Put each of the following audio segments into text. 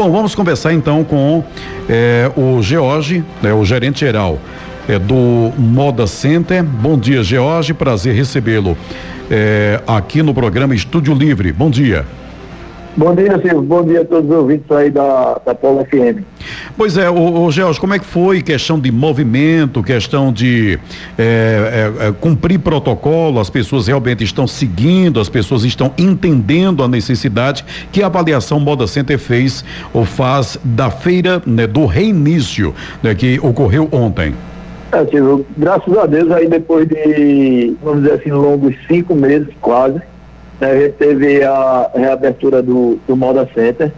Bom, vamos conversar então com eh, o George, né, o gerente geral eh, do Moda Center. Bom dia, George, prazer recebê-lo eh, aqui no programa Estúdio Livre. Bom dia. Bom dia, Silvio. Bom dia a todos os ouvintes aí da, da Polo FM. Pois é, o, o George, como é que foi questão de movimento, questão de é, é, é, cumprir protocolo, as pessoas realmente estão seguindo, as pessoas estão entendendo a necessidade que a avaliação Moda Center fez ou faz da feira né, do reinício né, que ocorreu ontem? É, Silvio, graças a Deus aí depois de, vamos dizer assim, longos cinco meses quase, a gente teve a reabertura do, do Moda Center.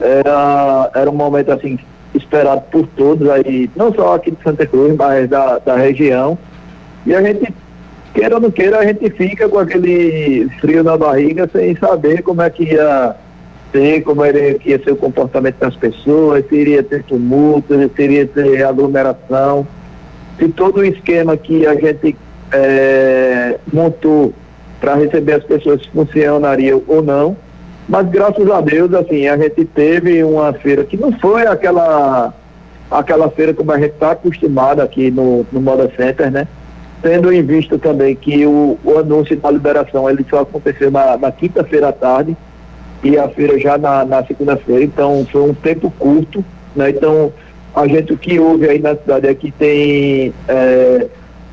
Era, era um momento assim esperado por todos aí, não só aqui de Santa Cruz, mas da, da região. E a gente, queira ou não queira, a gente fica com aquele frio na barriga sem saber como é que ia ser, como era, que ia ser o comportamento das pessoas, se iria ter tumulto, se iria ter aglomeração. Se todo o esquema que a gente é, montou para receber as pessoas funcionaria ou não. Mas graças a Deus, assim, a gente teve uma feira que não foi aquela aquela feira como a gente está acostumado aqui no, no Moda Center, né? Tendo em vista também que o, o anúncio da liberação ele só aconteceu na, na quinta-feira à tarde e a feira já na, na segunda-feira, então foi um tempo curto, né? Então a gente o que houve aí na cidade é que tem é,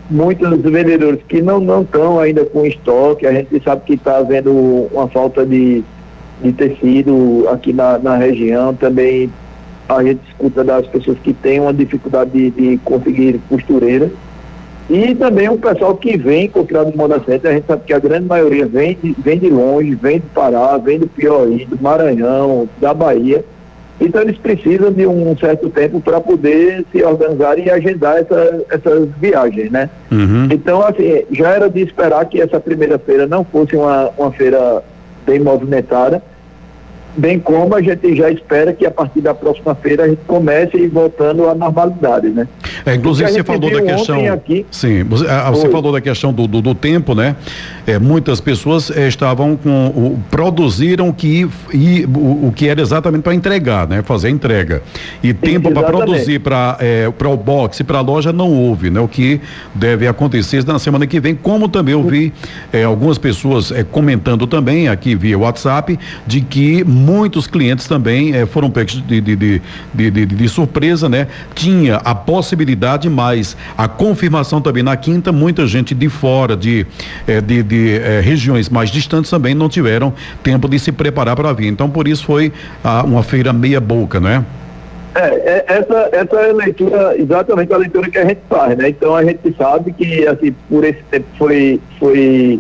muitos vendedores que não não estão ainda com estoque, a gente sabe que está havendo uma falta de, de tecido aqui na, na região, também a gente escuta das pessoas que têm uma dificuldade de, de conseguir costureira. E também o pessoal que vem comprar no Moda Center, a gente sabe que a grande maioria vem de, vem de longe, vem do Pará, vem do Piauí, do Maranhão, da Bahia. Então eles precisam de um certo tempo para poder se organizar e agendar essa, essas viagens, né? Uhum. Então, assim, já era de esperar que essa primeira feira não fosse uma, uma feira bem movimentada, bem como a gente já espera que a partir da próxima feira a gente comece voltando à normalidade, né? É, inclusive você falou da questão. Aqui, sim, você, a, você falou da questão do, do, do tempo, né? É, muitas pessoas é, estavam com o, produziram que e, o, o que era exatamente para entregar, né? Fazer a entrega. E sim, tempo para produzir para é, para o box, para a loja não houve, né? O que deve acontecer na semana que vem, como também eu vi é, algumas pessoas comentando também aqui via WhatsApp de que muitos clientes também é, foram pegos de, de, de, de, de surpresa, né? Tinha a possibilidade mas a confirmação também na quinta, muita gente de fora, de, eh, de, de eh, regiões mais distantes também não tiveram tempo de se preparar para vir. Então, por isso foi ah, uma feira meia boca, não é? É, é, essa, essa é a leitura, exatamente a leitura que a gente faz, né? Então a gente sabe que assim, por esse tempo foi, foi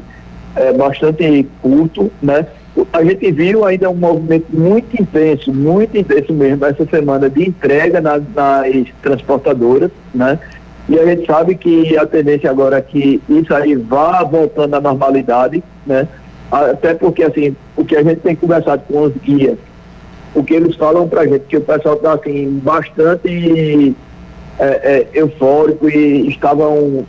é, bastante curto, né? A gente viu ainda um movimento muito intenso, muito intenso mesmo, essa semana de entrega nas, nas transportadoras, né? E a gente sabe que a tendência agora é que isso aí vá voltando à normalidade, né? Até porque, assim, o que a gente tem conversado com os guias, o que eles falam pra gente, que o pessoal está, assim, bastante é, é, eufórico e estavam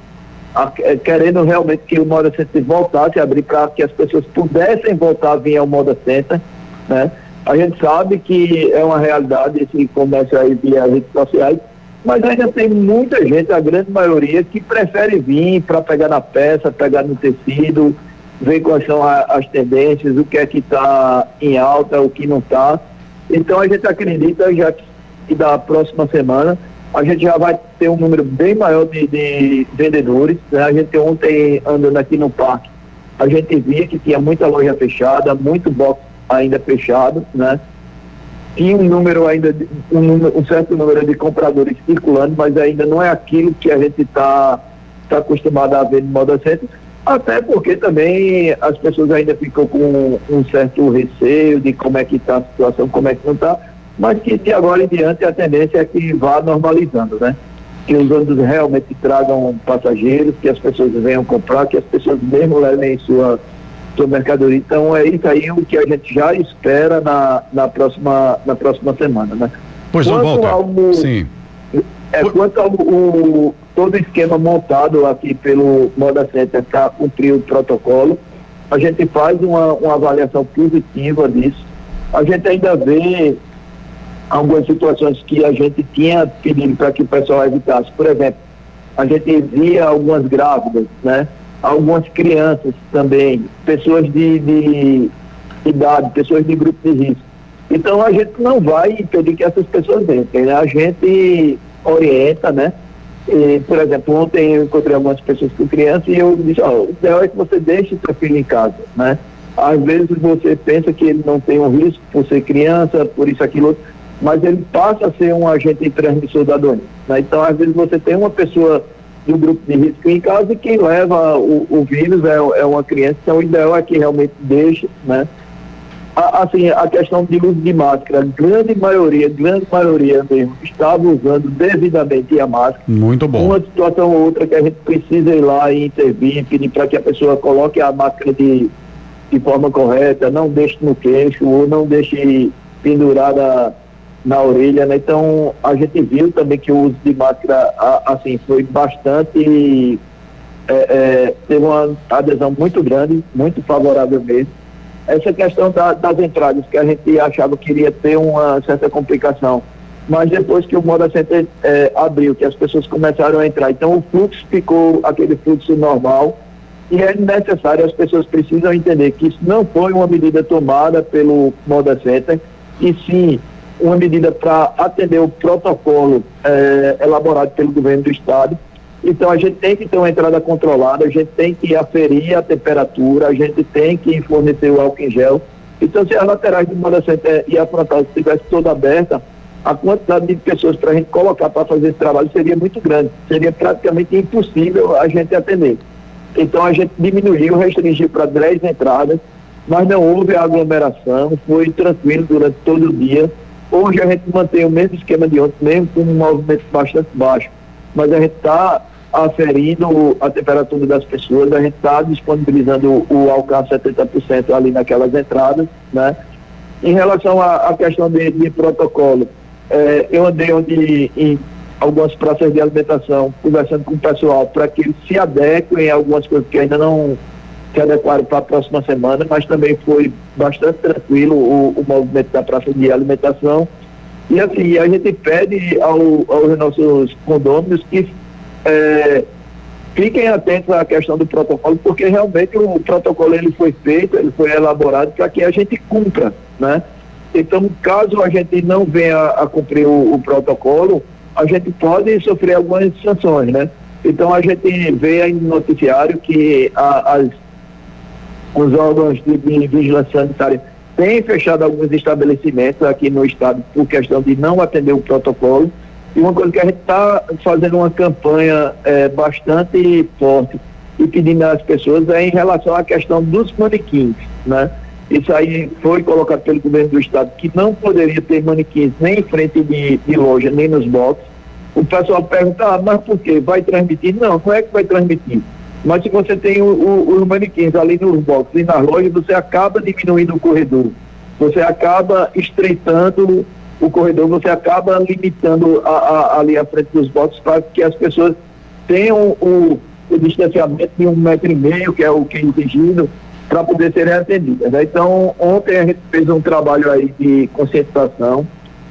querendo realmente que o Moda Center voltasse a abrir para que as pessoas pudessem voltar a vir ao Moda Center, né? A gente sabe que é uma realidade esse comércio aí via redes sociais, mas ainda tem muita gente, a grande maioria, que prefere vir para pegar na peça, pegar no tecido, ver quais são a, as tendências, o que é que está em alta, o que não está. Então a gente acredita já que da próxima semana a gente já vai ter um número bem maior de, de vendedores. Né? A gente ontem, andando aqui no parque, a gente via que tinha muita loja fechada, muito box ainda fechado, né? Tinha um número ainda, um, um, certo número de compradores circulando, mas ainda não é aquilo que a gente está tá acostumado a ver no moda center, até porque também as pessoas ainda ficam com um certo receio de como é que está a situação, como é que não está mas que de agora em diante a tendência é que vá normalizando, né? Que os ônibus realmente tragam passageiros, que as pessoas venham comprar, que as pessoas mesmo levem sua, sua mercadoria. Então é isso aí o que a gente já espera na, na, próxima, na próxima semana, né? Pois não, Walter. Ao, Sim. É, quanto ao o, todo o esquema montado aqui pelo Moda Center para cumprir o protocolo, a gente faz uma, uma avaliação positiva disso. A gente ainda vê algumas situações que a gente tinha pedido para que o pessoal evitasse. Por exemplo, a gente via algumas grávidas, né? Algumas crianças também, pessoas de, de idade, pessoas de grupo de risco. Então a gente não vai impedir que essas pessoas entrem, né? A gente orienta, né? E, por exemplo, ontem eu encontrei algumas pessoas com crianças e eu disse, ó, oh, o ideal é que você deixe seu filho em casa, né? Às vezes você pensa que ele não tem um risco por ser criança, por isso, aquilo, mas ele passa a ser um agente transmissor da doença. Né? Então, às vezes você tem uma pessoa do grupo de risco em casa e quem leva o, o vírus é, é, uma criança, então o ideal é que realmente deixe, né? assim, a questão de uso de máscara, grande maioria, grande maioria mesmo, estava usando devidamente a máscara. Muito bom. Uma situação ou outra que a gente precisa ir lá e intervir, pedir para que a pessoa coloque a máscara de, de forma correta, não deixe no queixo ou não deixe pendurada na orelha, né? Então a gente viu também que o uso de máscara, assim, foi bastante, é, é, teve uma adesão muito grande, muito favorável mesmo essa questão da, das entradas, que a gente achava que iria ter uma certa complicação. Mas depois que o Moda Center é, abriu, que as pessoas começaram a entrar, então o fluxo ficou aquele fluxo normal e é necessário, as pessoas precisam entender que isso não foi uma medida tomada pelo Moda Center, e sim uma medida para atender o protocolo é, elaborado pelo governo do Estado, então a gente tem que ter uma entrada controlada, a gente tem que aferir a temperatura, a gente tem que fornecer o álcool em gel. Então se as laterais do Moda Center e a frontal estivesse toda aberta, a quantidade de pessoas para a gente colocar para fazer esse trabalho seria muito grande, seria praticamente impossível a gente atender. Então a gente diminuiu, restringiu para 10 entradas, mas não houve aglomeração, foi tranquilo durante todo o dia. Hoje a gente mantém o mesmo esquema de ontem, mesmo com um movimento bastante baixo mas a gente está aferindo a temperatura das pessoas, a gente está disponibilizando o, alcance 70% ali naquelas entradas, né? Em relação à, questão de, de protocolo, é, eu andei onde, em algumas praças de alimentação, conversando com o pessoal para que eles se adequem a algumas coisas que ainda não se adequaram para a próxima semana, mas também foi bastante tranquilo o, o movimento da praça de alimentação. E assim, a gente pede ao, aos nossos condôminos que é, fiquem atentos à questão do protocolo, porque realmente o protocolo ele foi feito, ele foi elaborado para que a gente cumpra, né? Então, caso a gente não venha a cumprir o, o protocolo, a gente pode sofrer algumas sanções, né? Então a gente vê aí no noticiário que a, as, os órgãos de, de vigilância sanitária tem fechado alguns estabelecimentos aqui no estado por questão de não atender o protocolo. E uma coisa que a gente está fazendo uma campanha é, bastante forte e pedindo às pessoas é em relação à questão dos manequins, né? Isso aí foi colocado pelo governo do estado que não poderia ter manequins nem em frente de, de loja, nem nos boxes. O pessoal pergunta, ah, mas por quê? Vai transmitir? Não, não é que vai transmitir mas se você tem o, o, os manequins ali nos boxes e nas lojas, você acaba diminuindo o corredor. Você acaba estreitando o corredor, você acaba limitando a, a, ali a frente dos boxes para que as pessoas tenham o, o, distanciamento de um metro e meio, que é o que é exigido, para poder serem atendidas. Né? Então, ontem a gente fez um trabalho aí de conscientização,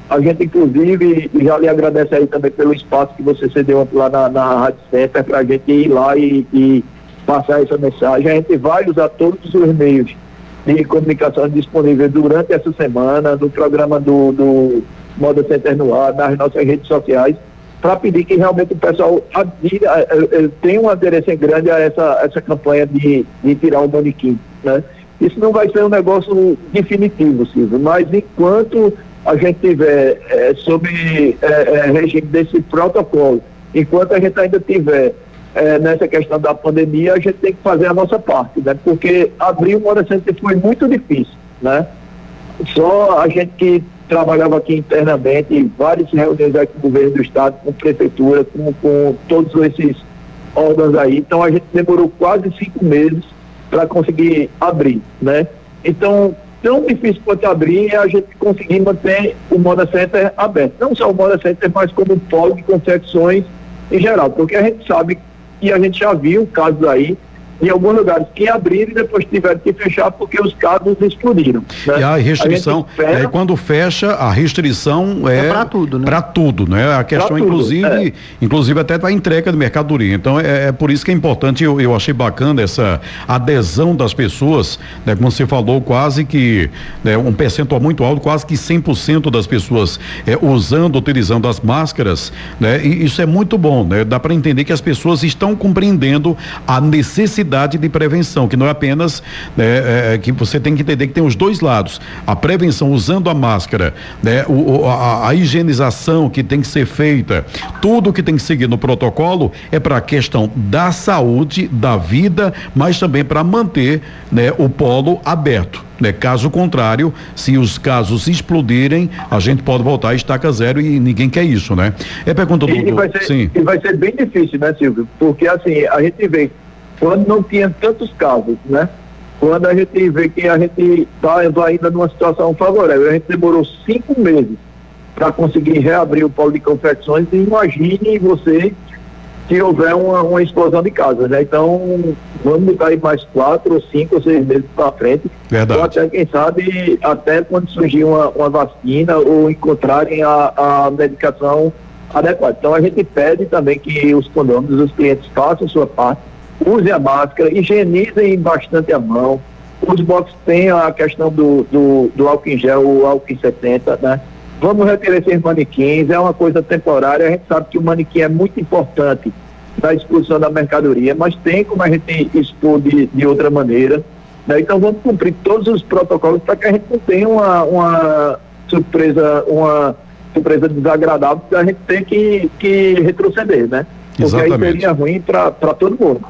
a gente, inclusive, já lhe agradece aí também pelo espaço que você cedeu lá na, na Rádio Center para a gente ir lá e, e, passar essa mensagem. A gente vai usar todos os meios de comunicação disponíveis durante essa semana, no programa do, do Moda Center no ar, nas nossas redes sociais, para pedir que realmente o pessoal adira, eh, eh, tenha uma aderência grande a essa, essa campanha de, de tirar o manequim. Né? Isso não vai ser um negócio definitivo, Silvio, mas enquanto a gente tiver é, sob é, é, regime desse protocolo, enquanto a gente ainda tiver é, nessa questão da pandemia, a gente tem que fazer a nossa parte, né? Porque abrir uma sempre foi muito difícil, né? Só a gente que trabalhava aqui internamente, várias reuniões aqui com o governo do estado, com prefeitura, com, com todos esses órgãos aí. Então a gente demorou quase cinco meses para conseguir abrir, né? Então, tão difícil quanto abrir é a gente conseguir manter o Moda Center aberto. Não só o Moda Center, mas como o polo de confecções em geral, porque a gente sabe e a gente já viu casos aí em alguns lugares que abriram e depois tiveram que fechar porque os casos explodiram. Né? E a restrição, a é, quando fecha, a restrição é, é para tudo, né? Para tudo, né? A questão, tudo, inclusive, é. inclusive até para entrega de mercadoria. Então é, é, por isso que é importante, eu, eu achei bacana essa adesão das pessoas, né? Como você falou, quase que né, um percentual muito alto, quase que 100% das pessoas é, usando, utilizando as máscaras, né? E isso é muito bom, né? Dá para entender que as pessoas estão compreendendo a necessidade de prevenção, que não é apenas né, é, é, que você tem que entender que tem os dois lados. A prevenção usando a máscara, né, o, a, a, higienização que tem que ser feita, tudo que tem que seguir no protocolo é para a questão da saúde, da vida, mas também para manter né, o polo aberto. Né? Caso contrário, se os casos explodirem, a gente pode voltar a estaca zero e ninguém quer isso, né? É pergunta do, do... E vai ser, Sim. E vai ser bem difícil, né, Silvio? Porque assim, a gente vê quando não tinha tantos casos, né? Quando a gente vê que a gente está ainda numa situação favorável, a gente demorou cinco meses para conseguir reabrir o polo de confecções e imagine você se houver uma, uma explosão de casas, né? Então, vamos cair mais quatro ou cinco ou seis meses para frente. Verdade. Ou até, quem sabe, até quando surgir uma, uma vacina ou encontrarem a, a medicação adequada. Então, a gente pede também que os condôminos, os clientes façam sua parte use a máscara, higienizem bastante a mão. Os boxes têm a questão do, do, do álcool em gel, o álcool em 70, né? Vamos retirar esses manequins, é uma coisa temporária, a gente sabe que o manequim é muito importante na exposição da mercadoria, mas tem como a gente expor de, de outra maneira. Né? Então vamos cumprir todos os protocolos para que a gente não tenha uma, uma surpresa, uma surpresa desagradável, que a gente tem que, que retroceder, né? Porque Exatamente. aí seria ruim para todo mundo.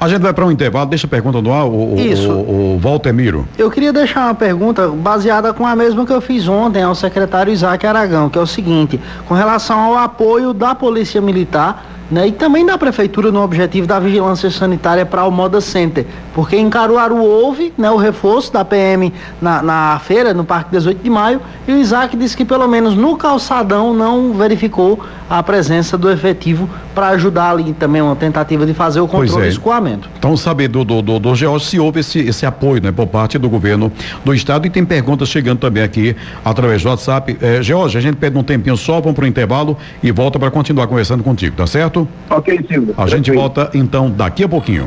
A gente vai para um intervalo, deixa a pergunta no ar, o, Isso. O, o, Walter Miro. Eu queria deixar uma pergunta baseada com a mesma que eu fiz ontem ao secretário Isaac Aragão, que é o seguinte, com relação ao apoio da Polícia Militar né? E também da prefeitura no objetivo da vigilância sanitária para o Moda Center, porque em Caruaru houve né, o reforço da PM na, na feira, no Parque 18 de Maio, e o Isaac disse que pelo menos no calçadão não verificou a presença do efetivo para ajudar ali também uma tentativa de fazer o controle é. do escoamento. Então, saber do, do, do, do George se houve esse, esse apoio né, por parte do governo do estado e tem perguntas chegando também aqui através do WhatsApp. É, George, a gente pede um tempinho só, vamos para o intervalo e volta para continuar conversando contigo, tá certo? Ok, Silvio. A gente volta então daqui a pouquinho.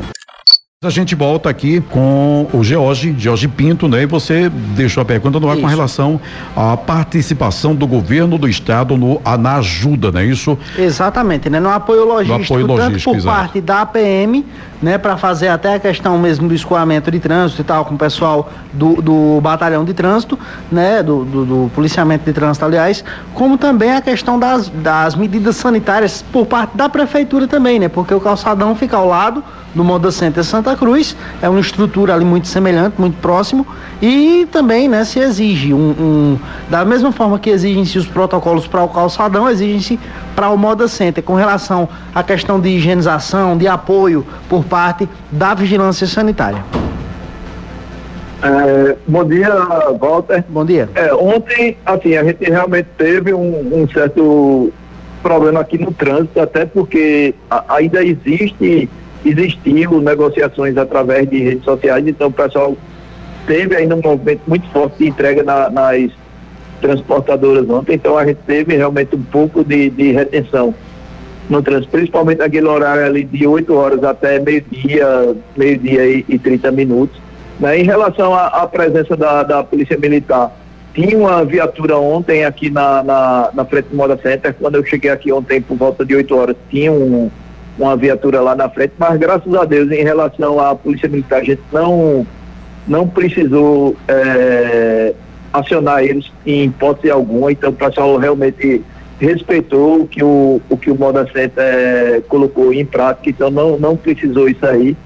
A gente volta aqui com o George, George Pinto, né? E você deixou a pergunta no ar com relação à participação do governo do estado no, na ajuda, né? Isso? Exatamente, né? No apoio logístico, no apoio logístico tanto por parte da APM, né? Para fazer até a questão mesmo do escoamento de trânsito e tal, com o pessoal do, do batalhão de trânsito, né? Do, do, do, policiamento de trânsito, aliás, como também a questão das, das medidas sanitárias por parte da prefeitura também, né? Porque o calçadão fica ao lado do Moda Center Santa Cruz, é uma estrutura ali muito semelhante, muito próximo, e também né, se exige um, um da mesma forma que exigem-se os protocolos para o calçadão, exigem-se para o Moda Center, com relação à questão de higienização, de apoio por parte da vigilância sanitária. É, bom dia, Walter. Bom dia. É, ontem, assim, a gente realmente teve um, um certo problema aqui no trânsito, até porque a, ainda existe existiu negociações através de redes sociais, então o pessoal teve ainda um movimento muito forte de entrega na, nas transportadoras ontem, então a gente teve realmente um pouco de, de retenção no trânsito, principalmente naquele horário ali de 8 horas até meio-dia, meio-dia e, e 30 minutos. Né? Em relação à, presença da, da Polícia Militar, tinha uma viatura ontem aqui na, na, na frente do Moda Center, quando eu cheguei aqui ontem por volta de 8 horas, tinha um, uma viatura lá na frente, mas graças a Deus, em relação à Polícia Militar, a gente não, não precisou é, acionar eles em hipótese alguma, então o pessoal realmente respeitou o que o, o, que o Moda Center é, colocou em prática, então não, não precisou isso aí.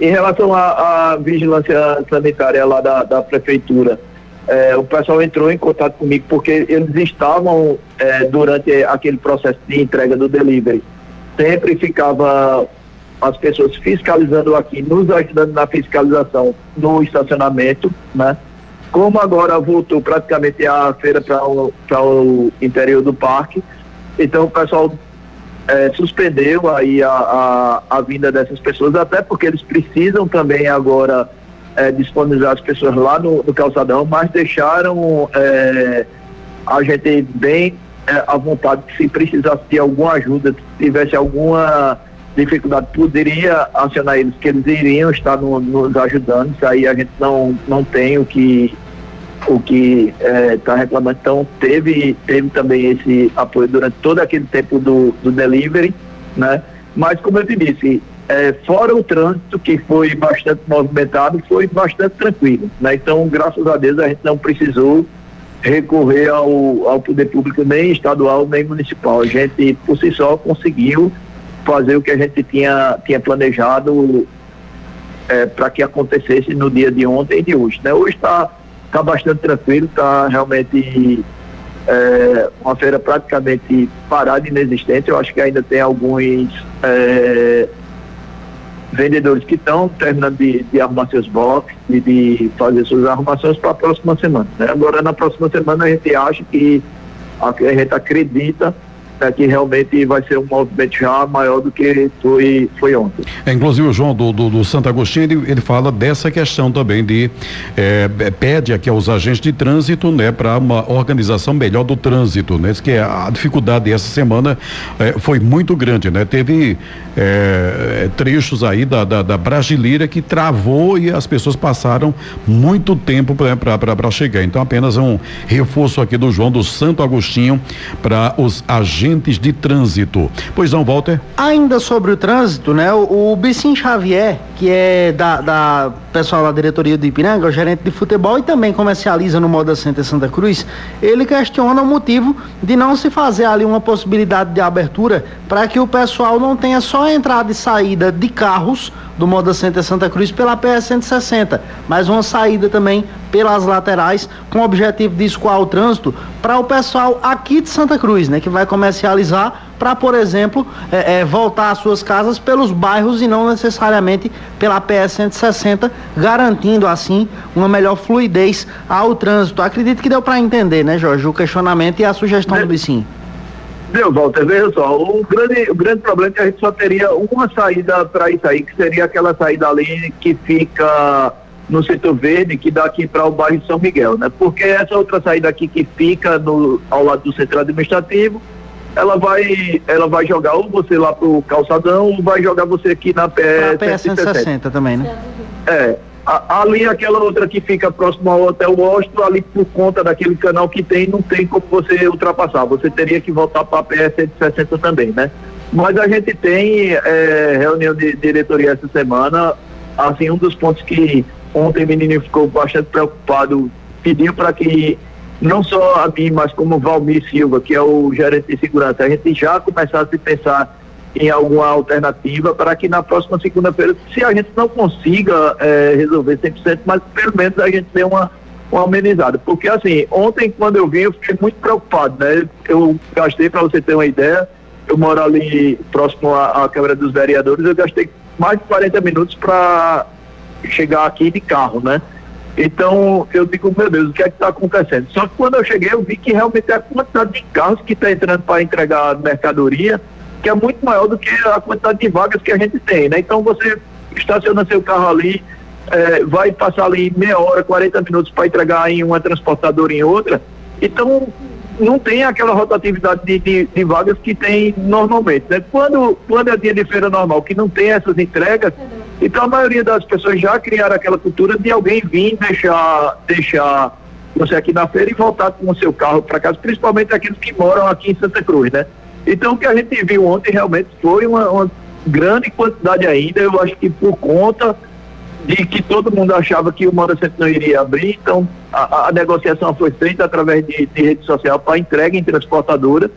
Em relação à, vigilância sanitária lá da, da prefeitura, é, o pessoal entrou em contato comigo porque eles estavam é, durante aquele processo de entrega do delivery sempre ficava as pessoas fiscalizando aqui, nos ajudando na fiscalização no estacionamento, né? Como agora voltou praticamente a feira para o, o interior do parque, então o pessoal é, suspendeu aí a, a, a, vinda dessas pessoas, até porque eles precisam também agora é, disponibilizar as pessoas lá no, no calçadão, mas deixaram é, a gente bem é, à vontade que se precisasse de alguma ajuda, se tivesse alguma dificuldade, poderia acionar eles, que eles iriam estar no, nos ajudando, isso aí a gente não, não tem o que o que está é, reclamando. Então, teve, teve também esse apoio durante todo aquele tempo do, do delivery, né? Mas, como eu te disse, é, fora o trânsito, que foi bastante movimentado, foi bastante tranquilo, né? Então, graças a Deus, a gente não precisou recorrer ao, ao poder público nem estadual nem municipal. A gente, por si só, conseguiu fazer o que a gente tinha, tinha planejado é, para que acontecesse no dia de ontem e de hoje. Né? Hoje está tá bastante tranquilo, está realmente é, uma feira praticamente parada, inexistente. Eu acho que ainda tem alguns é, vendedores que estão terminando de, de, arrumar seus boxes e de fazer suas arrumações para a próxima semana. Né? Agora, na próxima semana, a gente acha que a, a gente acredita é que realmente vai ser um movimento já maior do que foi, foi ontem. É, inclusive o João do, do, do Santo Agostinho, ele, ele, fala dessa questão também de é, é pede aqui aos agentes de trânsito, né, para uma organização melhor do trânsito, né, que a dificuldade essa semana é, foi muito grande, né, teve é, trechos aí da, da, da Brasileira que travou e as pessoas passaram muito tempo para chegar, então apenas um reforço aqui do João do Santo Agostinho para os agentes agentes de trânsito. Pois não, Walter? Ainda sobre o trânsito, né? O, o Bicim Xavier, que é da, da pessoal da diretoria do Ipiranga, o gerente de futebol e também comercializa no Moda Center Santa Cruz, ele questiona o motivo de não se fazer ali uma possibilidade de abertura para que o pessoal não tenha só entrada e saída de carros do Moda Center Santa Cruz pela PS 160, mas uma saída também pelas laterais com o objetivo de escoar o trânsito para o pessoal aqui de Santa Cruz, né, que vai comercializar para, por exemplo, é, é, voltar às suas casas pelos bairros e não necessariamente pela PS 160, garantindo assim uma melhor fluidez ao trânsito. Acredito que deu para entender, né, Jorge, o questionamento e a sugestão do Bicim. Deu, Walter, veja só, o grande, o grande problema é que a gente só teria uma saída para isso aí, que seria aquela saída ali que fica no setor verde, que dá aqui para o bairro São Miguel, né? Porque essa outra saída aqui que fica no, ao lado do centro administrativo, ela vai, ela vai jogar ou você lá pro calçadão, ou vai jogar você aqui na PS, PS 160 também, né? É, ali aquela outra que fica próximo ao Hotel Washington, ali por conta daquele canal que tem, não tem como você ultrapassar. Você teria que voltar para a PS 160 também, né? Mas a gente tem é, reunião de diretoria essa semana. Assim, um dos pontos que ontem o menino ficou bastante preocupado, pediu para que não só a mim, mas como Valmir Silva, que é o gerente de segurança, a gente já começasse a pensar em alguma alternativa para que na próxima segunda-feira, se a gente não consiga é, resolver 100%, mas pelo menos a gente dê uma, uma amenizada. Porque assim, ontem quando eu vim eu fiquei muito preocupado, né? Eu gastei, para você ter uma ideia, eu moro ali próximo à, à Câmara dos Vereadores, eu gastei mais de 40 minutos para chegar aqui de carro, né? Então eu digo, meu Deus, o que é que está acontecendo? Só que quando eu cheguei eu vi que realmente a quantidade de carros que está entrando para entregar mercadoria que é muito maior do que a quantidade de vagas que a gente tem, né? Então você estaciona seu carro ali, é, vai passar ali meia hora, 40 minutos para entregar em uma transportadora em outra, então não tem aquela rotatividade de, de, de, vagas que tem normalmente. Né? Quando, quando é dia de feira normal, que não tem essas entregas, então a maioria das pessoas já criaram aquela cultura de alguém vir deixar, deixar você aqui na feira e voltar com o seu carro para casa, principalmente aqueles que moram aqui em Santa Cruz, né? Então, o que a gente viu ontem realmente foi uma, uma grande quantidade ainda. Eu acho que por conta de que todo mundo achava que o Moda Centro não iria abrir, então a, a negociação foi feita através de, de rede social para entrega em transportadora.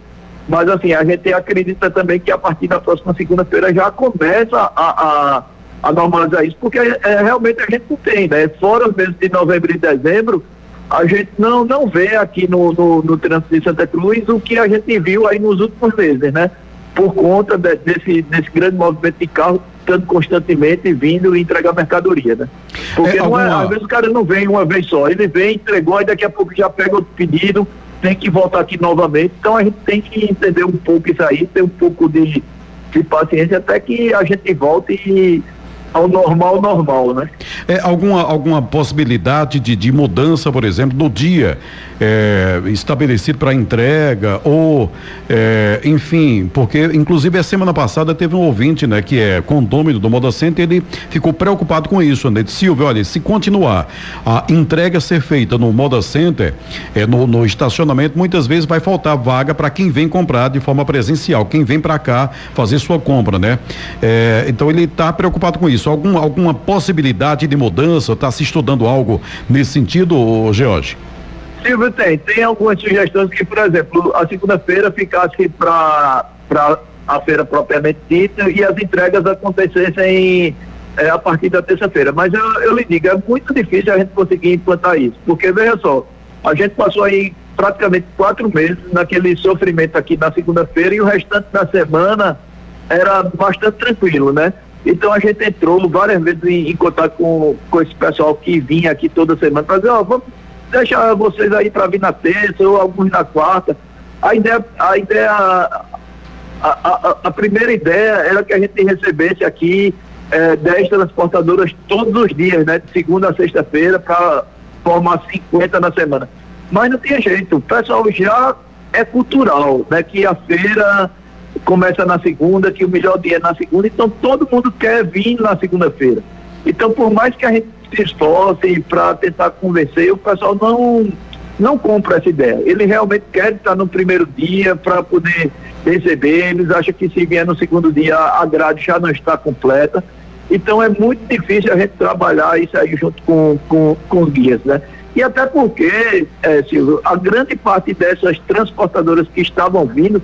Mas assim, a gente acredita também que a partir da próxima segunda-feira já começa a, a, a, normalizar isso, porque é, realmente a gente não tem, né? Fora os meses de novembro e dezembro, a gente não, não vê aqui no, no, no trânsito de Santa Cruz o que a gente viu aí nos últimos meses, né? Por conta de, desse, desse grande movimento de carro estando constantemente vindo e entregar mercadoria, né? Porque é, alguma... é, às vezes o cara não vem uma vez só, ele vem, entregou e daqui a pouco já pega outro pedido tem que voltar aqui novamente. Então a gente tem que entender um pouco isso aí, ter um pouco de, de paciência até que a gente volte e ao normal, normal, né? É, alguma, alguma possibilidade de, de mudança, por exemplo, no dia é, estabelecido para entrega ou, é, enfim, porque inclusive a semana passada teve um ouvinte, né, que é condômino do Moda Center, ele ficou preocupado com isso, né? Disse, Silvio, olha, se continuar a entrega ser feita no Moda Center, é, no, no estacionamento, muitas vezes vai faltar vaga para quem vem comprar de forma presencial, quem vem para cá fazer sua compra, né? É, então ele está preocupado com isso. Algum, alguma possibilidade de mudança? Está se estudando algo nesse sentido, George? Silvio, tem. Tem algumas sugestões que, por exemplo, a segunda-feira ficasse para a feira propriamente dita e as entregas acontecessem é, a partir da terça-feira. Mas eu, eu lhe digo, é muito difícil a gente conseguir implantar isso. Porque, veja só, a gente passou aí praticamente quatro meses naquele sofrimento aqui na segunda-feira e o restante da semana era bastante tranquilo, né? Então a gente entrou várias vezes em, em contato com, com esse pessoal que vinha aqui toda semana para dizer, ó, oh, vamos deixar vocês aí para vir na terça ou alguns na quarta. A ideia, a ideia, a, a, a primeira ideia era que a gente recebesse aqui é, 10 transportadoras todos os dias, né? De segunda a sexta-feira, para formar 50 na semana. Mas não tinha jeito, o pessoal já é cultural, né? Que a feira começa na segunda, que o melhor dia é na segunda, então todo mundo quer vir na segunda-feira. Então, por mais que a gente se esforce para tentar convencer, o pessoal não, não compra essa ideia. Ele realmente quer estar no primeiro dia para poder receber, eles acham que se vier no segundo dia a grade já não está completa. Então é muito difícil a gente trabalhar isso aí junto com, com, com os guias, né? E até porque, é, Silvio, a grande parte dessas transportadoras que estavam vindo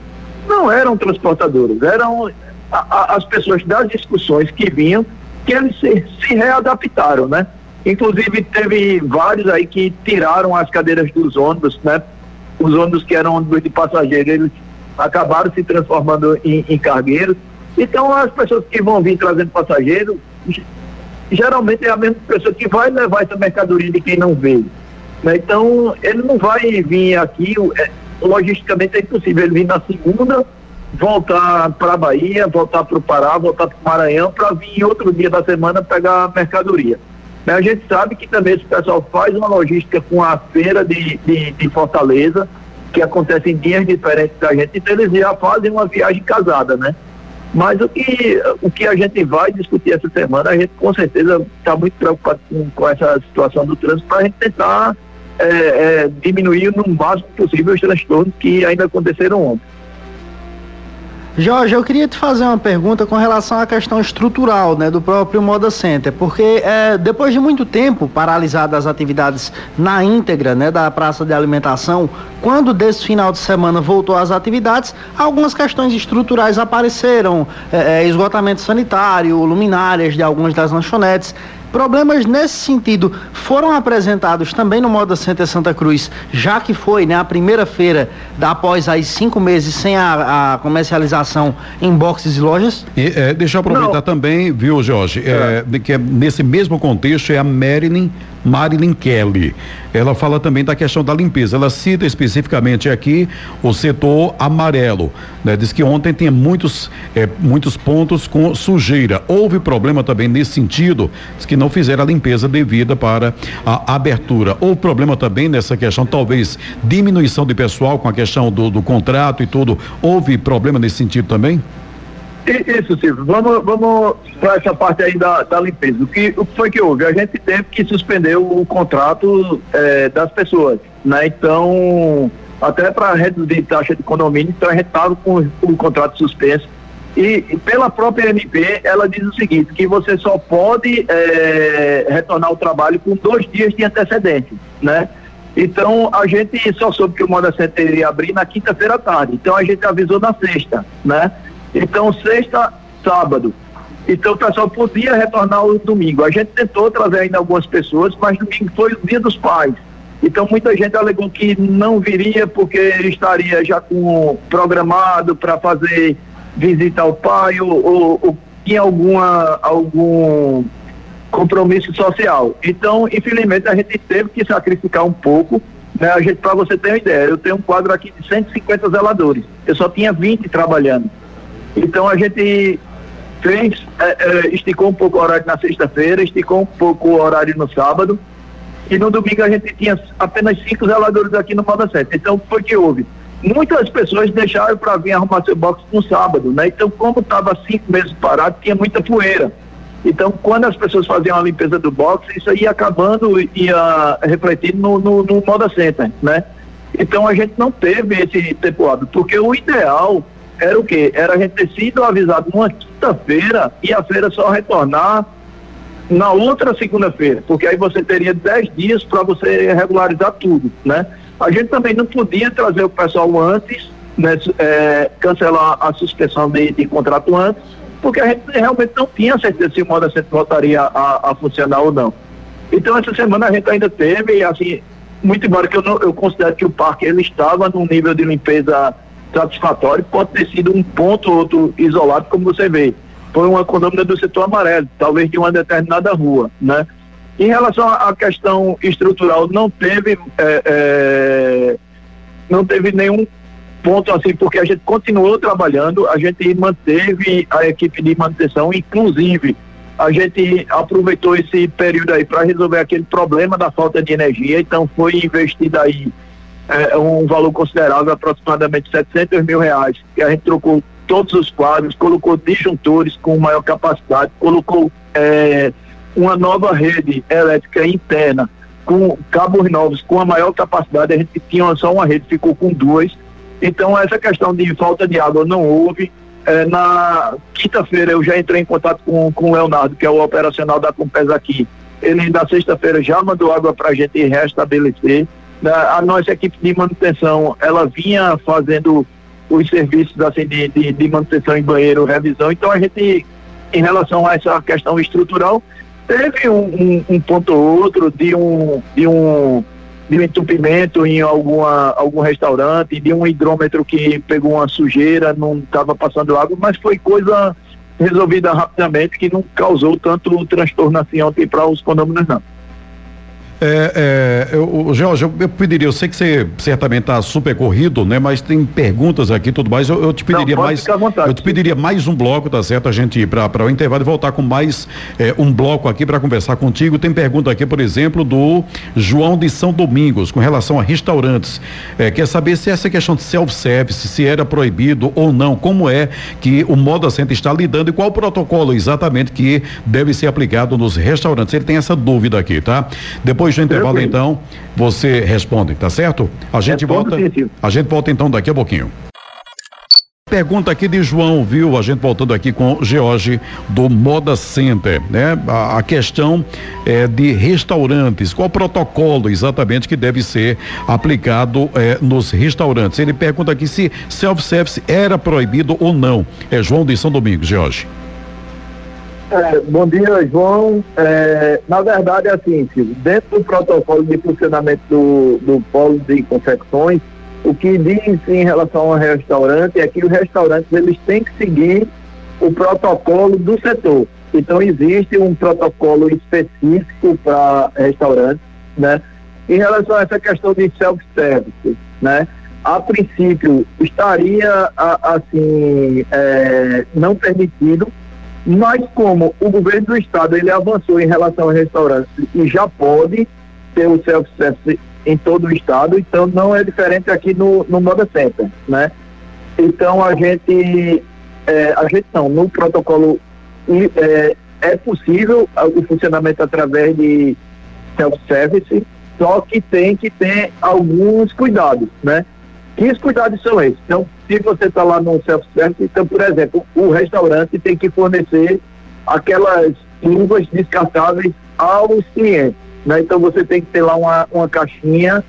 não eram transportadoras, eram a, a, as pessoas das discussões que vinham que eles se, se readaptaram, né? Inclusive teve vários aí que tiraram as cadeiras dos ônibus, né? Os ônibus que eram ônibus de passageiros, eles acabaram se transformando em, em cargueiros. Então as pessoas que vão vir trazendo passageiros, geralmente é a mesma pessoa que vai levar essa mercadoria de quem não veio. Né? Então ele não vai vir aqui, é, logisticamente é impossível ele vir na segunda voltar para a Bahia, voltar para o Pará, voltar para o Maranhão, para vir outro dia da semana pegar mercadoria. Mas a gente sabe que também esse pessoal faz uma logística com a feira de, de, de Fortaleza, que acontece em dias diferentes da gente, então eles já fazem uma viagem casada, né? Mas o que, o que a gente vai discutir essa semana, a gente com certeza está muito preocupado com, com essa situação do trânsito para a gente tentar é, é, diminuir no máximo possível os transtornos que ainda aconteceram ontem. Jorge, eu queria te fazer uma pergunta com relação à questão estrutural né, do próprio Moda Center, porque é, depois de muito tempo paralisadas as atividades na íntegra né, da praça de alimentação, quando desse final de semana voltou às atividades, algumas questões estruturais apareceram, é, é esgotamento sanitário, luminárias de algumas das lanchonetes. Problemas nesse sentido foram apresentados também no Moda Center Santa Cruz, já que foi né, a primeira feira da, após aí cinco meses sem a, a comercialização em boxes e lojas? E, é, deixa eu aproveitar Não. também, viu, Jorge, é. É, que nesse mesmo contexto é a Marilyn Marilyn Kelly. Ela fala também da questão da limpeza. Ela cita especificamente aqui o setor amarelo. Né? Diz que ontem tinha muitos, é, muitos pontos com sujeira. Houve problema também nesse sentido, diz que não fizeram a limpeza devida para a abertura. Houve problema também nessa questão, talvez diminuição de pessoal com a questão do, do contrato e tudo. Houve problema nesse sentido também? Isso, Silvio. Vamos, vamos para essa parte aí da, da limpeza. O que, o que foi que houve? A gente teve que suspender o contrato é, das pessoas, né? Então, até para reduzir taxa de condomínio, então a gente com o contrato suspenso. E, pela própria MP, ela diz o seguinte, que você só pode é, retornar ao trabalho com dois dias de antecedência, né? Então, a gente só soube que o Moda Center abrir na quinta-feira à tarde. Então, a gente avisou na sexta, né? Então, sexta, sábado. Então, o pessoal podia retornar o domingo. A gente tentou trazer ainda algumas pessoas, mas domingo foi o dia dos pais. Então, muita gente alegou que não viria porque estaria já com programado para fazer visita ao pai ou, ou, ou tinha alguma, algum compromisso social. Então, infelizmente, a gente teve que sacrificar um pouco Né, a gente, para você ter uma ideia, eu tenho um quadro aqui de 150 zeladores. Eu só tinha 20 trabalhando. Então a gente fez, é, é, esticou um pouco o horário na sexta-feira, esticou um pouco o horário no sábado. E no domingo a gente tinha apenas cinco zeladores aqui no Moda 7. Então foi que houve. Muitas pessoas deixaram para vir arrumar seu box no sábado, né? Então, como estava cinco meses parado, tinha muita poeira. Então, quando as pessoas faziam a limpeza do box, isso ia acabando, ia refletindo no, no, no Moda Center, né? Então, a gente não teve esse tempo hábil, porque o ideal era o quê? Era a gente ter sido avisado numa quinta-feira e a feira só retornar na outra segunda-feira, porque aí você teria dez dias para você regularizar tudo, né? A gente também não podia trazer o pessoal antes, né, é, cancelar a suspensão de, de contrato antes, porque a gente realmente não tinha certeza se o modo centro voltaria a, a, funcionar ou não. Então essa semana a gente ainda teve, assim, muito embora que eu, não, eu considero que o parque ele estava num nível de limpeza satisfatório, pode ter sido um ponto ou outro isolado, como você vê. Foi uma condômina do setor amarelo, talvez de uma determinada rua, né? Em relação à questão estrutural, não teve é, é, não teve nenhum ponto assim, porque a gente continuou trabalhando, a gente manteve a equipe de manutenção, inclusive a gente aproveitou esse período aí para resolver aquele problema da falta de energia, então foi investido aí é, um valor considerável, aproximadamente 700 mil reais, que a gente trocou todos os quadros, colocou disjuntores com maior capacidade, colocou é, uma nova rede elétrica interna com cabos novos com a maior capacidade, a gente tinha só uma rede, ficou com duas, então, essa questão de falta de água não houve. É, na quinta-feira, eu já entrei em contato com, com o Leonardo, que é o operacional da Compes aqui. Ele, na sexta-feira, já mandou água para a gente restabelecer. A nossa equipe de manutenção, ela vinha fazendo os serviços assim, de, de, de manutenção em banheiro, revisão. Então, a gente, em relação a essa questão estrutural, teve um, um, um ponto ou outro de um, de um de um entupimento em alguma, algum restaurante, de um hidrômetro que pegou uma sujeira, não estava passando água, mas foi coisa resolvida rapidamente que não causou tanto transtorno assim ontem para os condomínios não. É, é, eu, Jorge, eu, eu, pediria, eu sei que você certamente está super corrido, né? Mas tem perguntas aqui e tudo mais. Eu, eu, te pediria Não, mais. Vontade, eu te pediria mais um bloco, tá certo? A gente ir para o intervalo e voltar com mais é, um bloco aqui para conversar contigo. Tem pergunta aqui, por exemplo, do João de São Domingos, com relação a restaurantes. É, quer saber se essa questão de self-service, se era proibido ou não, como é que o Moda Center está lidando e qual o protocolo exatamente que deve ser aplicado nos restaurantes. Ele tem essa dúvida aqui, tá? Depois depois do intervalo, então, você responde, tá certo? A gente volta. A gente volta então daqui a pouquinho. Pergunta aqui de João, viu? A gente voltando aqui com George do Moda Center, né? A, a questão é de restaurantes, qual protocolo exatamente que deve ser aplicado é, nos restaurantes? Ele pergunta aqui se self-service era proibido ou não. É João de São Domingos, George. É, bom dia, João. É, na verdade, é assim, filho, dentro do protocolo de funcionamento do, do polo de confecções, o que diz em relação ao restaurante é que os restaurantes eles têm que seguir o protocolo do setor. Então, existe um protocolo específico para restaurantes, né? Em relação a essa questão de self-service, né? A princípio, estaria, assim, é, não permitido mas como o governo do estado ele avançou em relação ao restaurante e já pode ter o self-service em todo o estado, então não é diferente aqui no, no Moda Center, né? Então a gente, é, a gente não, no protocolo é, é possível o funcionamento através de self-service, só que tem que ter alguns cuidados, né? Que cuidados são esses? Então, se você está lá no self-service, então, por exemplo, o restaurante tem que fornecer aquelas luvas descartáveis aos clientes, né? Então, você tem que ter lá uma, uma caixinha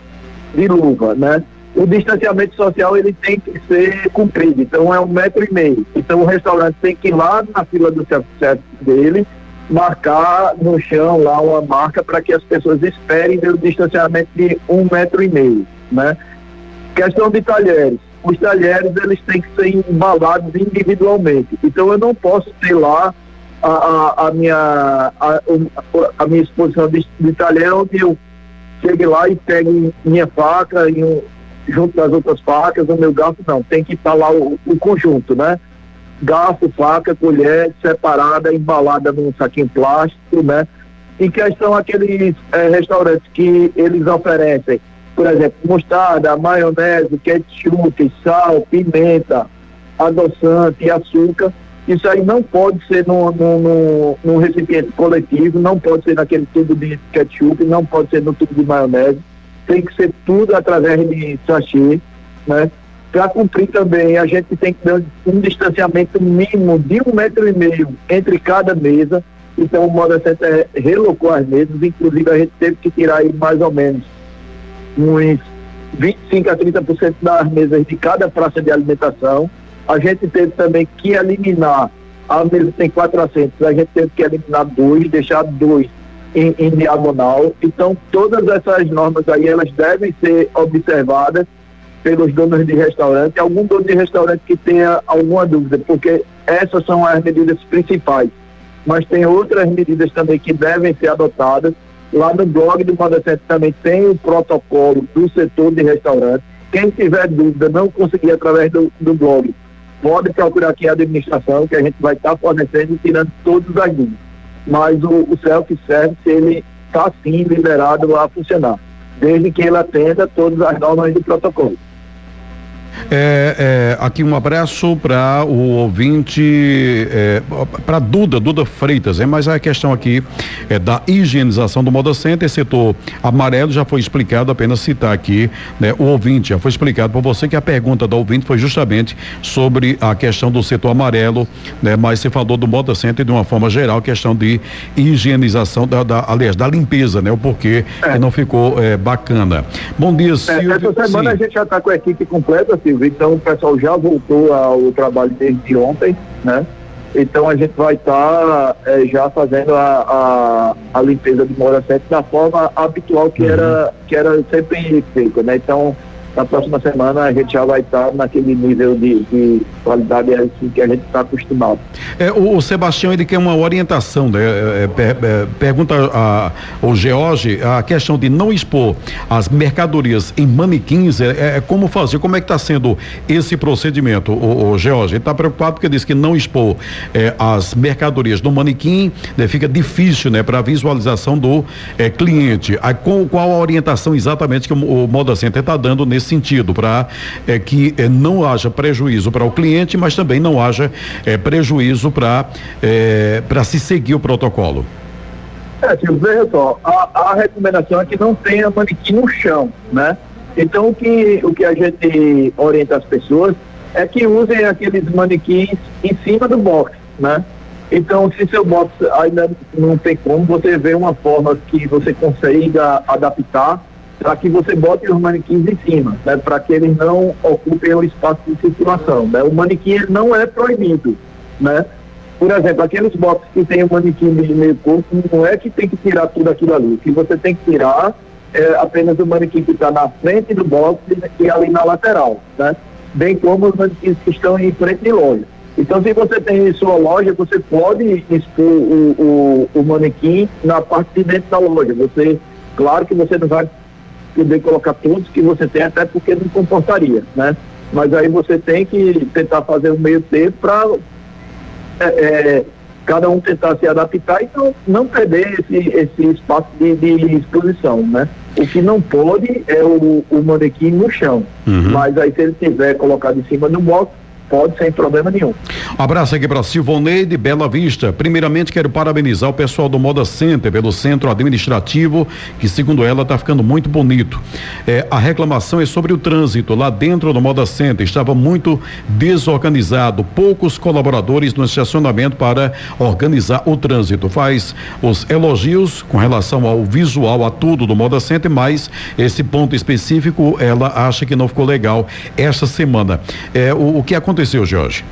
de luva, né? O distanciamento social, ele tem que ser cumprido, então é um metro e meio. Então, o restaurante tem que ir lá na fila do self-service dele, marcar no chão lá uma marca para que as pessoas esperem o distanciamento de um metro e meio, né? Questão de talheres. Os talheres eles têm que ser embalados individualmente. Então eu não posso ter lá a, a, a minha, a, a, minha exposição de, de talher onde eu chegue lá e pegue minha faca e um, junto das outras facas, o meu garfo não, tem que estar lá o, o conjunto, né? Garfo, faca, colher, separada, embalada num saquinho plástico, né? Em questão aqueles é, restaurantes que eles oferecem, por exemplo, mostarda, maionese, ketchup, sal, pimenta, adoçante, açúcar, isso aí não pode ser no, no, no, no, recipiente coletivo, não pode ser naquele tubo de ketchup, não pode ser no tubo de maionese, tem que ser tudo através de sachê, né? Para cumprir também, a gente tem que dar um distanciamento mínimo de um metro e meio entre cada mesa. Então, o Moda Center relocou as mesas, inclusive a gente teve que tirar aí mais ou menos uns 25 a 30% das mesas de cada praça de alimentação a gente teve também que eliminar, a mesa tem quatro assentos, a gente teve que eliminar dois, deixar dois em, em diagonal. Então, todas essas normas aí, elas devem ser observadas pelos donos de restaurante, algum dono de restaurante que tenha alguma dúvida, porque essas são as medidas principais. Mas tem outras medidas também que devem ser adotadas. Lá no blog do Moda Centro também tem o protocolo do setor de restaurante. Quem tiver dúvida, não conseguir através do, do blog, pode procurar aqui a administração, que a gente vai estar tá fornecendo e tirando todos as dúvidas. Mas o, o self-service, ele está sim liberado a funcionar, desde que ele atenda todas as normas do protocolo. É, é, aqui um abraço para o ouvinte, é, para Duda, Duda Freitas, é, mas a questão aqui é da higienização do Moda Center, setor amarelo já foi explicado, apenas citar aqui, né, o ouvinte, já foi explicado por você que a pergunta do ouvinte foi justamente sobre a questão do setor amarelo, né, mas você falou do Moda Center de uma forma geral, questão de higienização, da, da aliás, da limpeza, né, o porquê é. que não ficou é, bacana. Bom dia, Silvio. É, essa semana Sim. a gente já está com a equipe completa, Então o pessoal já voltou ao trabalho desde ontem, né? Então a gente vai estar tá, é, já fazendo a, a, a, limpeza de Moura 7 da forma habitual que, uhum. era, que era sempre feita, né? Então na próxima semana a gente já vai estar naquele nível de, de qualidade assim, que a gente está acostumado. É, o, o, Sebastião ele quer uma orientação, né? É, é, é pergunta a, ao George a questão de não expor as mercadorias em manequins, é, é, é como fazer, como é que está sendo esse procedimento, o, o George? Ele está preocupado porque diz que não expor as mercadorias no manequim né, fica difícil, né, para visualização do cliente. Aí, com, qual a orientação exatamente que o, o Moda Center está dando nesse nesse sentido, para é, que é, não haja prejuízo para o cliente, mas também não haja é, prejuízo para é, se seguir o protocolo. É, tio, veja só, a, a recomendação é que não tenha manequim no chão, né? Então o que, o que a gente orienta as pessoas é que usem aqueles manequins em cima do box, né? Então, se seu box ainda não tem como, você vê uma forma que você consiga adaptar para que você bote os manequins em cima, né, para que eles não ocupem o espaço de circulação. Né? O manequim não é proibido. Né? Por exemplo, aqueles boxes que tem o manequim de meio corpo, não é que tem que tirar tudo aquilo ali. O que você tem que tirar é apenas o manequim que está na frente do box e ali na lateral, né? bem como os manequins que estão em frente de loja. Então, se você tem em sua loja, você pode expor o, o, o manequim na parte de dentro da loja. Você, claro que você não vai poder colocar todos que você tem, até porque não comportaria, né? Mas aí você tem que tentar fazer um meio tempo para é, é, cada um tentar se adaptar e não, não perder esse, esse espaço de, de exposição, né? O que não pode é o, o manequim no chão. Uhum. Mas aí se ele tiver colocado em cima do box, pode sem problema nenhum. Um abraço aqui para Silvoneide Bela Vista. Primeiramente quero parabenizar o pessoal do Moda Center pelo centro administrativo, que segundo ela está ficando muito bonito. É, a reclamação é sobre o trânsito. Lá dentro do Moda Center estava muito desorganizado, poucos colaboradores no estacionamento para organizar o trânsito. Faz os elogios com relação ao visual, a tudo do Moda Center, mas esse ponto específico ela acha que não ficou legal esta semana. É, o, o que aconteceu aconteceu, Jorge?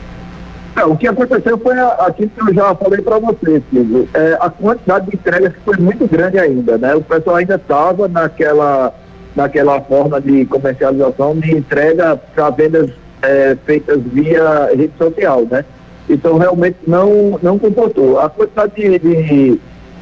É, o que aconteceu foi aquilo que eu já falei para você, Silvio. É, a quantidade de entregas foi muito grande ainda, né? O pessoal ainda estava naquela, naquela forma de comercialização de entrega para vendas é, feitas via rede social, né? Então realmente não, não comportou. A quantidade de, de,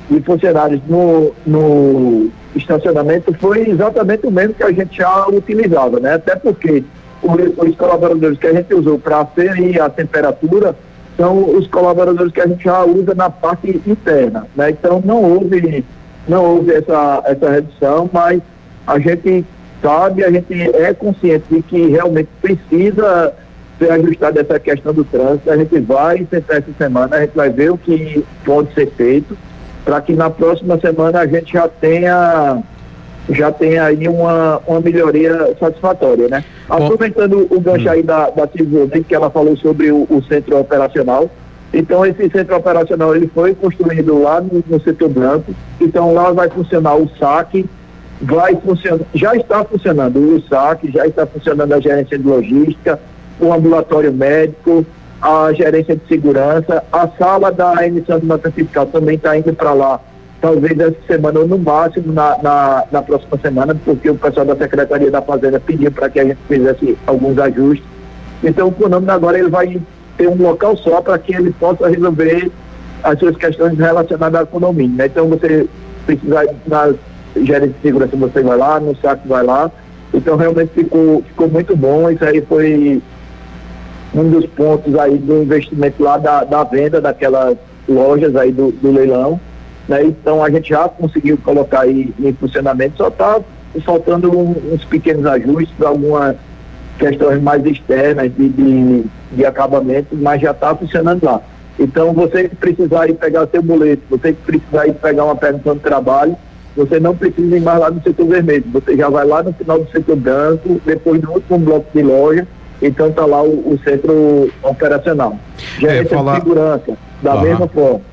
de funcionários no, no, estacionamento foi exatamente o mesmo que a gente já utilizava, né? Até porque os colaboradores que a gente usou para aferir a temperatura são os colaboradores que a gente já usa na parte interna, né? Então não houve, não houve essa, essa redução, mas a gente sabe, a gente é consciente de que realmente precisa ser ajustada essa questão do trânsito. A gente vai sentar essa semana, a gente vai ver o que pode ser feito para que na próxima semana a gente já tenha já tenha aí uma, uma melhoria satisfatória, né? Aproveitando o gancho hum. aí da, da Silvia, que ela falou sobre o, o, centro operacional. Então, esse centro operacional ele foi construído lá no, no setor branco. Então, lá vai funcionar o saque, vai funcionar, já está funcionando o saque, já está funcionando a gerência de logística, o ambulatório médico, a gerência de segurança, a sala da emissão de nota fiscal também está indo para lá, talvez essa semana ou no máximo na, na, na, próxima semana, porque o pessoal da Secretaria da Fazenda pediu para que a gente fizesse alguns ajustes. Então o Conômino agora ele vai ter um local só para que ele possa resolver as suas questões relacionadas ao condomínio. Né? Então você precisar na gerência de segurança você vai lá, no saco vai lá. Então realmente ficou, ficou muito bom, isso aí foi um dos pontos aí do investimento lá da, da venda daquelas lojas aí do, do leilão. Né? Então a gente já conseguiu colocar aí em funcionamento, só está faltando um, uns pequenos ajustes para algumas questões mais externas de, de, de acabamento, mas já está funcionando lá. Então você que precisar ir pegar seu boleto, você que precisar ir pegar uma permissão de trabalho, você não precisa ir mais lá no setor vermelho, você já vai lá no final do setor branco, depois do último bloco de loja, então está lá o, o, centro operacional. Gerência é, falar... de segurança, da uhum. mesma forma.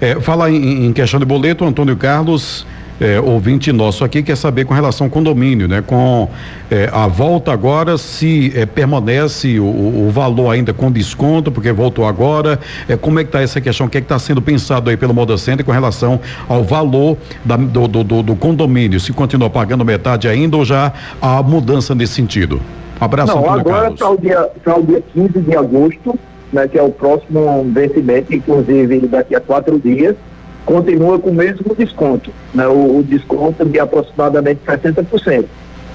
É, falar em, em, questão de boleto, Antônio Carlos, é, ouvinte nosso aqui, quer saber com relação ao condomínio, né? Com é, a volta agora, se é, permanece o, o, valor ainda com desconto, porque voltou agora, é, como é que está essa questão, o que é está sendo pensado aí pelo Moda Center com relação ao valor da, do, do, do, do condomínio, se continua pagando metade ainda ou já há mudança nesse sentido? abraço, Não, agora para o, dia, o dia 15 de agosto, né, que é o próximo vencimento, inclusive daqui a quatro dias, continua com o mesmo desconto, né, o, o desconto de aproximadamente 60%.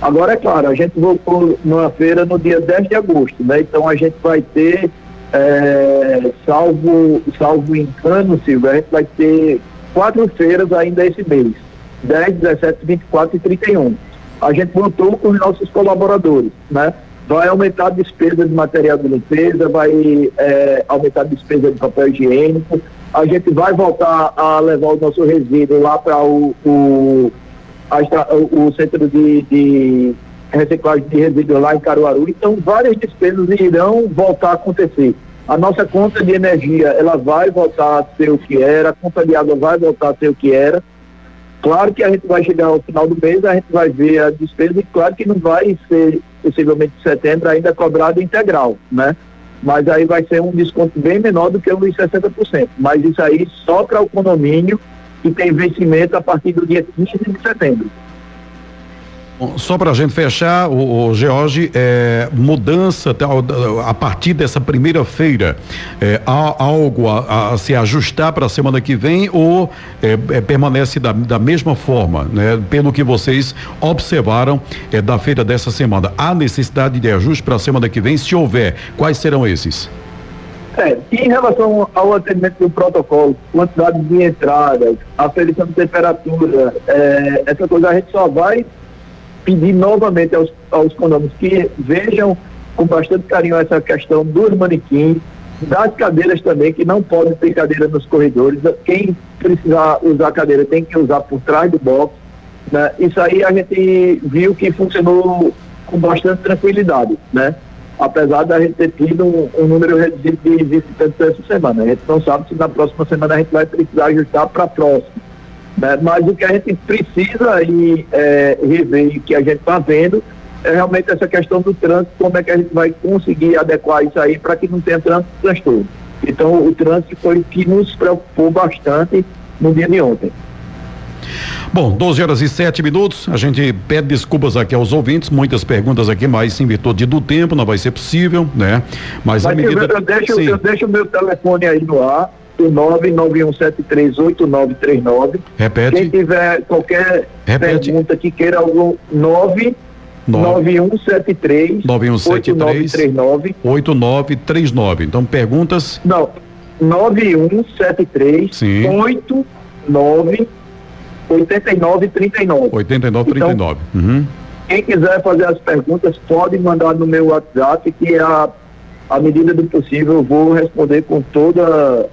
Agora, é claro, a gente voltou numa feira no dia 10 de agosto, né, então a gente vai ter, é, salvo, salvo engano, Silvio, a gente vai ter quatro feiras ainda esse mês, 10, 17, 24 e 31 a gente montou com os nossos colaboradores, né? Vai aumentar a despesa de material de limpeza, vai é, aumentar a despesa de papel higiênico, a gente vai voltar a levar o nosso resíduo lá para o, o, o, centro de, de reciclagem de resíduos lá em Caruaru. Então, várias despesas irão voltar a acontecer. A nossa conta de energia, ela vai voltar a ser o que era, a conta de água vai voltar a ser o que era, Claro que a gente vai chegar ao final do mês, a gente vai ver a despesa e claro que não vai ser, possivelmente em setembro, ainda cobrado integral, né? Mas aí vai ser um desconto bem menor do que os 60%. Mas isso aí só para o condomínio que tem vencimento a partir do dia 15 de setembro. Só para a gente fechar, o, o George, é, mudança a partir dessa primeira feira, é, há algo a, a se ajustar para a semana que vem ou é, é, permanece da, da mesma forma, né? Pelo que vocês observaram é, da feira dessa semana, há necessidade de ajuste para a semana que vem? Se houver, quais serão esses? É, em relação ao atendimento do protocolo, quantidade de entradas, aferição de temperatura, é, essa coisa a gente só vai pedir novamente aos, aos condomínios que vejam com bastante carinho essa questão dos manequins, das cadeiras também, que não pode ter cadeira nos corredores. Quem precisar usar cadeira tem que usar por trás do box. Né? Isso aí a gente viu que funcionou com bastante tranquilidade, né? Apesar da gente ter tido um, um número reduzido de visitantes essa semana. A gente não sabe se na próxima semana a gente vai precisar ajustar para a próxima. Né? Mas o que a gente precisa e é, rever que a gente está vendo é realmente essa questão do trânsito, como é que a gente vai conseguir adequar isso aí para que não tenha trânsito transtorno. Então o trânsito foi o que nos preocupou bastante no dia de ontem. Bom, 12 horas e 7 minutos. A gente pede desculpas aqui aos ouvintes, muitas perguntas aqui, mas em virtude do tempo não vai ser possível, né? Mas, mas a medida. Eu deixo, eu deixo o meu telefone aí no ar 991738939. Repete. Quem tiver qualquer Repete. pergunta que queira algum 9 9173 9173 8939. Então perguntas? Não. 9173 Sim. 89 8939. 8939. Então, uhum. Quem quiser fazer as perguntas pode mandar no meu WhatsApp que a à medida do possível eu vou responder com toda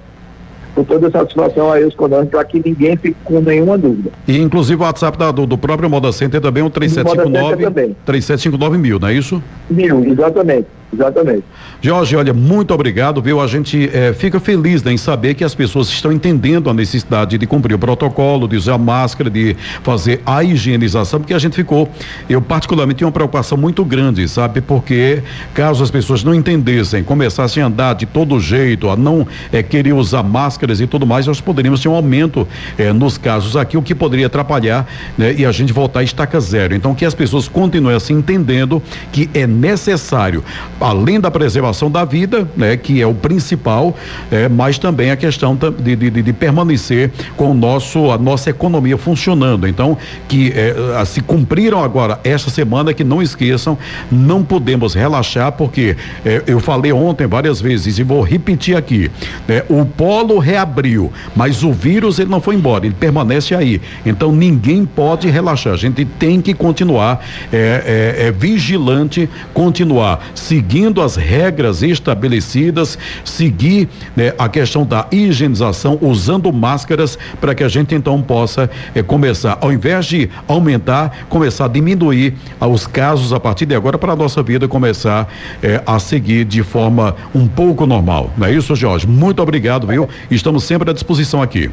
com toda satisfação aí os comandantes para que ninguém fique com nenhuma dúvida. E inclusive o WhatsApp da, do, do, próprio Moda Center também o 3759 3759 mil, não é isso? Mil, exatamente. Exatamente. Jorge, olha, muito obrigado, viu? A gente é, fica feliz né, em saber que as pessoas estão entendendo a necessidade de cumprir o protocolo, de usar máscara, de fazer a higienização, porque a gente ficou, eu particularmente tinha uma preocupação muito grande, sabe? Porque caso as pessoas não entendessem, começassem a andar de todo jeito, a não é, querer usar máscaras e tudo mais, nós poderíamos ter um aumento é, nos casos aqui, o que poderia atrapalhar né, e a gente voltar a estaca zero. Então, que as pessoas continuem assim entendendo que é necessário além da preservação da vida, né, que é o principal, é, mas também a questão de, de, de, permanecer com o nosso, a nossa economia funcionando. Então, que é, se cumpriram agora esta semana, que não esqueçam, não podemos relaxar, porque é, eu falei ontem várias vezes e vou repetir aqui: né, o polo reabriu, mas o vírus ele não foi embora, ele permanece aí. Então ninguém pode relaxar. A gente tem que continuar é, é, é vigilante, continuar seguindo seguindo as regras estabelecidas, seguir né, a questão da higienização, usando máscaras, para que a gente então possa eh, começar, ao invés de aumentar, começar a diminuir os casos a partir de agora, para a nossa vida começar eh, a seguir de forma um pouco normal. Não é isso, Jorge? Muito obrigado, viu? Estamos sempre à disposição aqui.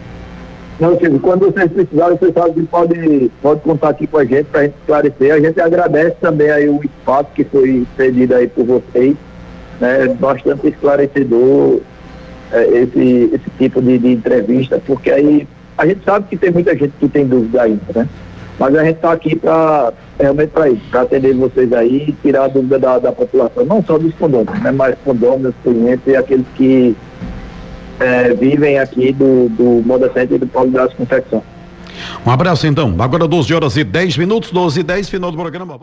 Não, Silvio, quando vocês precisarem, vocês sabem que pode, pode contar aqui com a gente para a gente esclarecer. A gente agradece também aí o espaço que foi cedido aí por vocês, né? Bastante esclarecedor é, esse, esse tipo de, de entrevista, porque aí a gente sabe que tem muita gente que tem dúvida ainda, né? Mas a gente está aqui para realmente para isso, para atender vocês aí e tirar a dúvida da, da população, não só dos condôminos, né? Mas condôminos, clientes e aqueles que é, vivem aqui do, do Moda Center e do Paulo das Confecção. Um abraço então. Agora 12 horas e 10 minutos, 12 e 10, final do programa.